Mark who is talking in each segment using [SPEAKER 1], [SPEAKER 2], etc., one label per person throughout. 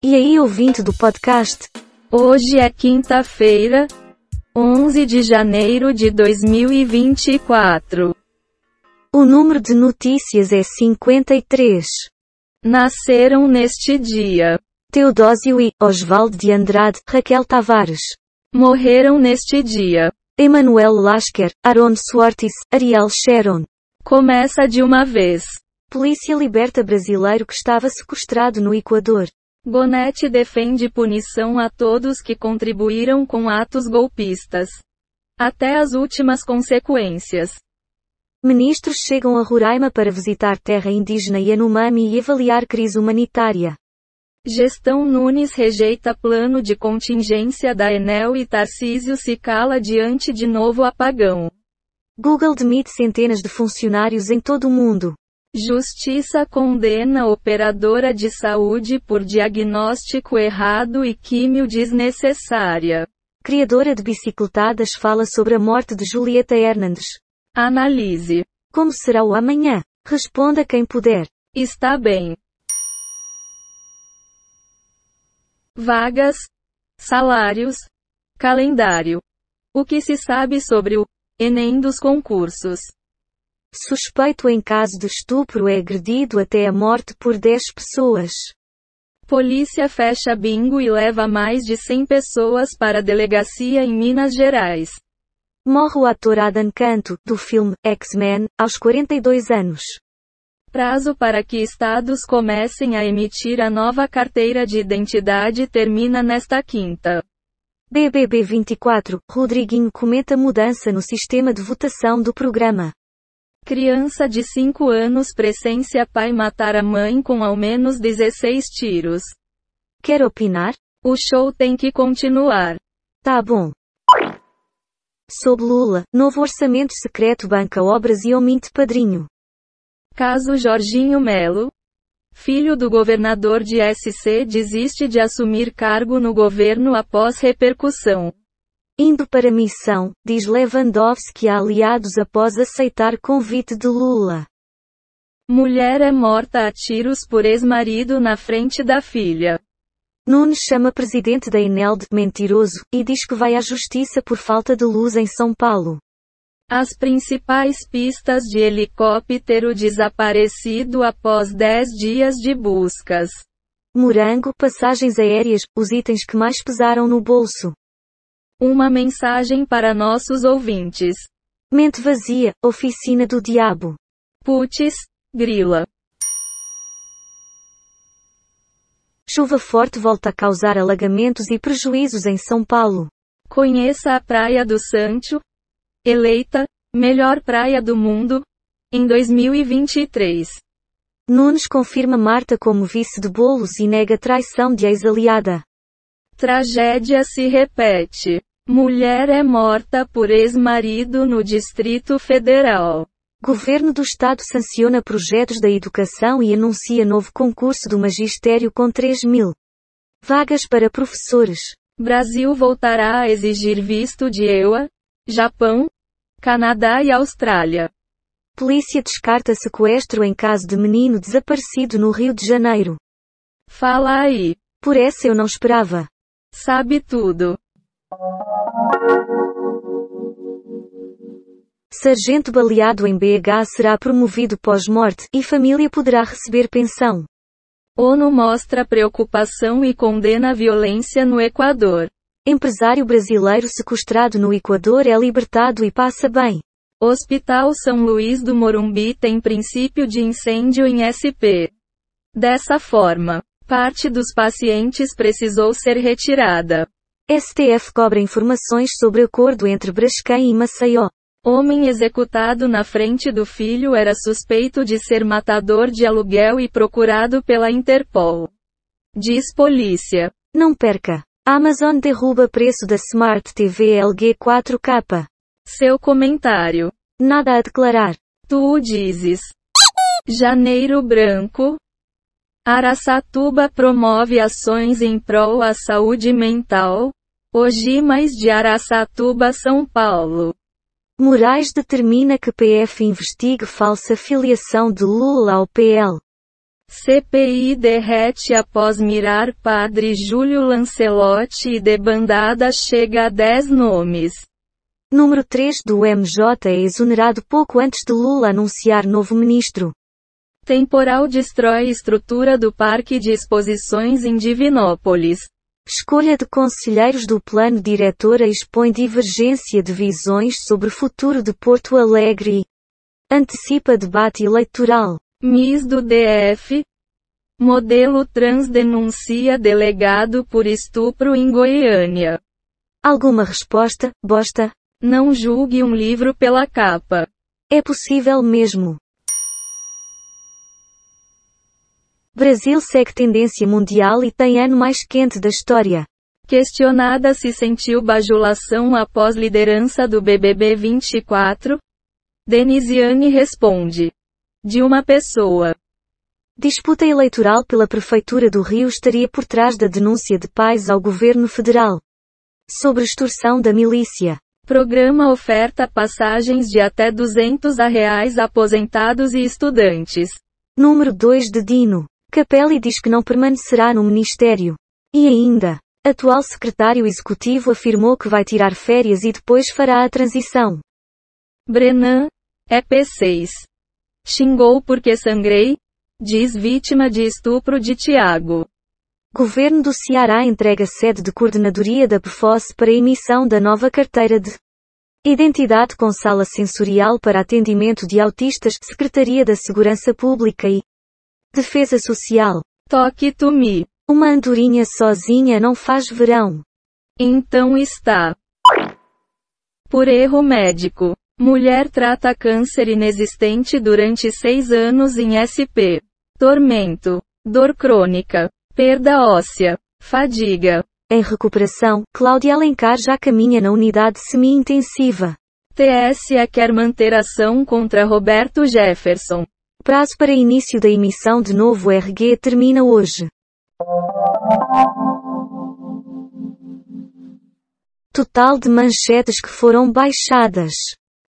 [SPEAKER 1] E aí, ouvinte do podcast?
[SPEAKER 2] Hoje é quinta-feira, 11 de janeiro de 2024.
[SPEAKER 1] O número de notícias é 53.
[SPEAKER 2] Nasceram neste dia.
[SPEAKER 1] Teodósio e Osvaldo de Andrade, Raquel Tavares.
[SPEAKER 2] Morreram neste dia.
[SPEAKER 1] Emanuel Lasker, Aaron Swartis, Ariel Sharon.
[SPEAKER 2] Começa de uma vez.
[SPEAKER 1] Polícia liberta brasileiro que estava sequestrado no Equador.
[SPEAKER 2] Bonete defende punição a todos que contribuíram com atos golpistas. Até as últimas consequências.
[SPEAKER 1] Ministros chegam a Roraima para visitar terra indígena Yanomami e avaliar crise humanitária.
[SPEAKER 2] Gestão Nunes rejeita plano de contingência da Enel e Tarcísio se cala diante de novo apagão.
[SPEAKER 1] Google demite centenas de funcionários em todo o mundo.
[SPEAKER 2] Justiça condena operadora de saúde por diagnóstico errado e químio desnecessária.
[SPEAKER 1] Criadora de bicicletadas fala sobre a morte de Julieta Hernandes.
[SPEAKER 2] Analise.
[SPEAKER 1] Como será o amanhã? Responda quem puder.
[SPEAKER 2] Está bem. Vagas, salários, calendário. O que se sabe sobre o Enem dos concursos?
[SPEAKER 1] Suspeito em caso de estupro é agredido até a morte por 10 pessoas.
[SPEAKER 2] Polícia fecha bingo e leva mais de 100 pessoas para a delegacia em Minas Gerais.
[SPEAKER 1] Morre o ator Adam Canto, do filme X-Men, aos 42 anos.
[SPEAKER 2] Prazo para que estados comecem a emitir a nova carteira de identidade termina nesta quinta.
[SPEAKER 1] BBB 24, Rodriguinho comenta mudança no sistema de votação do programa.
[SPEAKER 2] Criança de 5 anos presencia pai matar a mãe com ao menos 16 tiros.
[SPEAKER 1] Quer opinar?
[SPEAKER 2] O show tem que continuar.
[SPEAKER 1] Tá bom. Sob Lula, novo orçamento secreto banca obras e omite padrinho.
[SPEAKER 2] Caso Jorginho Melo, filho do governador de SC desiste de assumir cargo no governo após repercussão.
[SPEAKER 1] Indo para missão, diz Lewandowski a aliados após aceitar convite de Lula.
[SPEAKER 2] Mulher é morta a tiros por ex-marido na frente da filha.
[SPEAKER 1] Nunes chama presidente da Enel de mentiroso, e diz que vai à justiça por falta de luz em São Paulo.
[SPEAKER 2] As principais pistas de helicóptero desaparecido após 10 dias de buscas.
[SPEAKER 1] Morango, passagens aéreas, os itens que mais pesaram no bolso.
[SPEAKER 2] Uma mensagem para nossos ouvintes.
[SPEAKER 1] Mente vazia, oficina do diabo.
[SPEAKER 2] Putz, grila.
[SPEAKER 1] Chuva forte volta a causar alagamentos e prejuízos em São Paulo.
[SPEAKER 2] Conheça a Praia do Sancho, eleita melhor praia do mundo em 2023.
[SPEAKER 1] Nunes confirma Marta como vice de Bolos e nega traição de ex-aliada.
[SPEAKER 2] Tragédia se repete. Mulher é morta por ex-marido no Distrito Federal.
[SPEAKER 1] Governo do Estado sanciona projetos da educação e anuncia novo concurso do magistério com 3 mil vagas para professores.
[SPEAKER 2] Brasil voltará a exigir visto de EUA, Japão, Canadá e Austrália.
[SPEAKER 1] Polícia descarta sequestro em caso de menino desaparecido no Rio de Janeiro.
[SPEAKER 2] Fala aí.
[SPEAKER 1] Por essa eu não esperava.
[SPEAKER 2] Sabe tudo.
[SPEAKER 1] Sargento baleado em BH será promovido pós-morte, e família poderá receber pensão.
[SPEAKER 2] ONU mostra preocupação e condena a violência no Equador.
[SPEAKER 1] Empresário brasileiro sequestrado no Equador é libertado e passa bem.
[SPEAKER 2] Hospital São Luís do Morumbi tem princípio de incêndio em SP. Dessa forma, parte dos pacientes precisou ser retirada.
[SPEAKER 1] STF cobra informações sobre acordo entre Braskem e Maceió.
[SPEAKER 2] Homem executado na frente do filho era suspeito de ser matador de aluguel e procurado pela Interpol. Diz polícia.
[SPEAKER 1] Não perca. Amazon derruba preço da Smart TV LG 4K.
[SPEAKER 2] Seu comentário.
[SPEAKER 1] Nada a declarar.
[SPEAKER 2] Tu o dizes. Janeiro Branco. Araçatuba promove ações em prol à saúde mental. Ogimais de Araçatuba, São Paulo.
[SPEAKER 1] Moraes determina que PF investigue falsa filiação de Lula ao PL.
[SPEAKER 2] CPI derrete após mirar padre Júlio Lancelotti e debandada chega a 10 nomes.
[SPEAKER 1] Número 3 do MJ é exonerado pouco antes de Lula anunciar novo ministro.
[SPEAKER 2] Temporal destrói estrutura do Parque de Exposições em Divinópolis.
[SPEAKER 1] Escolha de conselheiros do plano diretor expõe divergência de visões sobre futuro de Porto Alegre. Antecipa debate eleitoral.
[SPEAKER 2] Miss do DF. Modelo trans denuncia delegado por estupro em Goiânia.
[SPEAKER 1] Alguma resposta, bosta?
[SPEAKER 2] Não julgue um livro pela capa.
[SPEAKER 1] É possível mesmo. Brasil segue tendência mundial e tem ano mais quente da história.
[SPEAKER 2] Questionada se sentiu bajulação após liderança do BBB 24, Denisiane responde: de uma pessoa.
[SPEAKER 1] Disputa eleitoral pela Prefeitura do Rio estaria por trás da denúncia de pais ao governo federal. Sobre extorsão da milícia.
[SPEAKER 2] Programa oferta passagens de até 200 a reais a aposentados e estudantes.
[SPEAKER 1] Número 2 de Dino. Capelli diz que não permanecerá no ministério. E ainda, atual secretário executivo afirmou que vai tirar férias e depois fará a transição.
[SPEAKER 2] Brenan, EP6. Xingou porque sangrei? Diz vítima de estupro de Tiago.
[SPEAKER 1] Governo do Ceará entrega sede de coordenadoria da PFOS para emissão da nova carteira de identidade com sala sensorial para atendimento de autistas, Secretaria da Segurança Pública e Defesa Social.
[SPEAKER 2] Toque to me.
[SPEAKER 1] Uma andorinha sozinha não faz verão.
[SPEAKER 2] Então está. Por erro médico. Mulher trata câncer inexistente durante seis anos em SP. Tormento. Dor crônica. Perda óssea. Fadiga.
[SPEAKER 1] Em recuperação, Cláudia Alencar já caminha na unidade semi-intensiva.
[SPEAKER 2] TSE quer manter ação contra Roberto Jefferson.
[SPEAKER 1] Prazo para início da emissão de novo RG termina hoje. Total de manchetes que foram baixadas.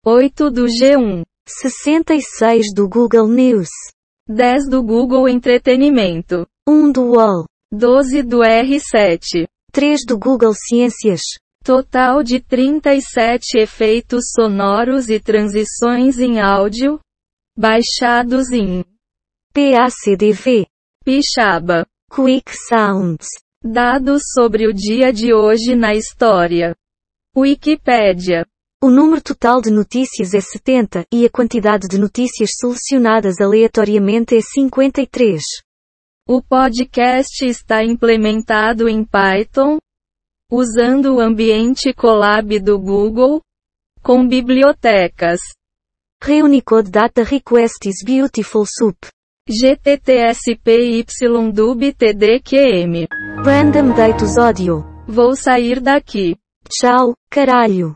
[SPEAKER 2] 8 do G1,
[SPEAKER 1] 66 do Google News,
[SPEAKER 2] 10 do Google Entretenimento,
[SPEAKER 1] 1 do UOL,
[SPEAKER 2] 12 do R7.
[SPEAKER 1] 3 do Google Ciências,
[SPEAKER 2] Total de 37 efeitos sonoros e transições em áudio, baixados em
[SPEAKER 1] PACDV,
[SPEAKER 2] Pixaba.
[SPEAKER 1] Quick Sounds,
[SPEAKER 2] Dados sobre o dia de hoje na história. Wikipédia.
[SPEAKER 1] O número total de notícias é 70, e a quantidade de notícias selecionadas aleatoriamente é 53.
[SPEAKER 2] O podcast está implementado em Python, usando o ambiente Colab do Google, com bibliotecas
[SPEAKER 1] Reunicode Data Request is Beautiful Soup.
[SPEAKER 2] GTTSPYDUB TDQM.
[SPEAKER 1] Random Datus Audio.
[SPEAKER 2] Vou sair daqui.
[SPEAKER 1] Tchau, caralho.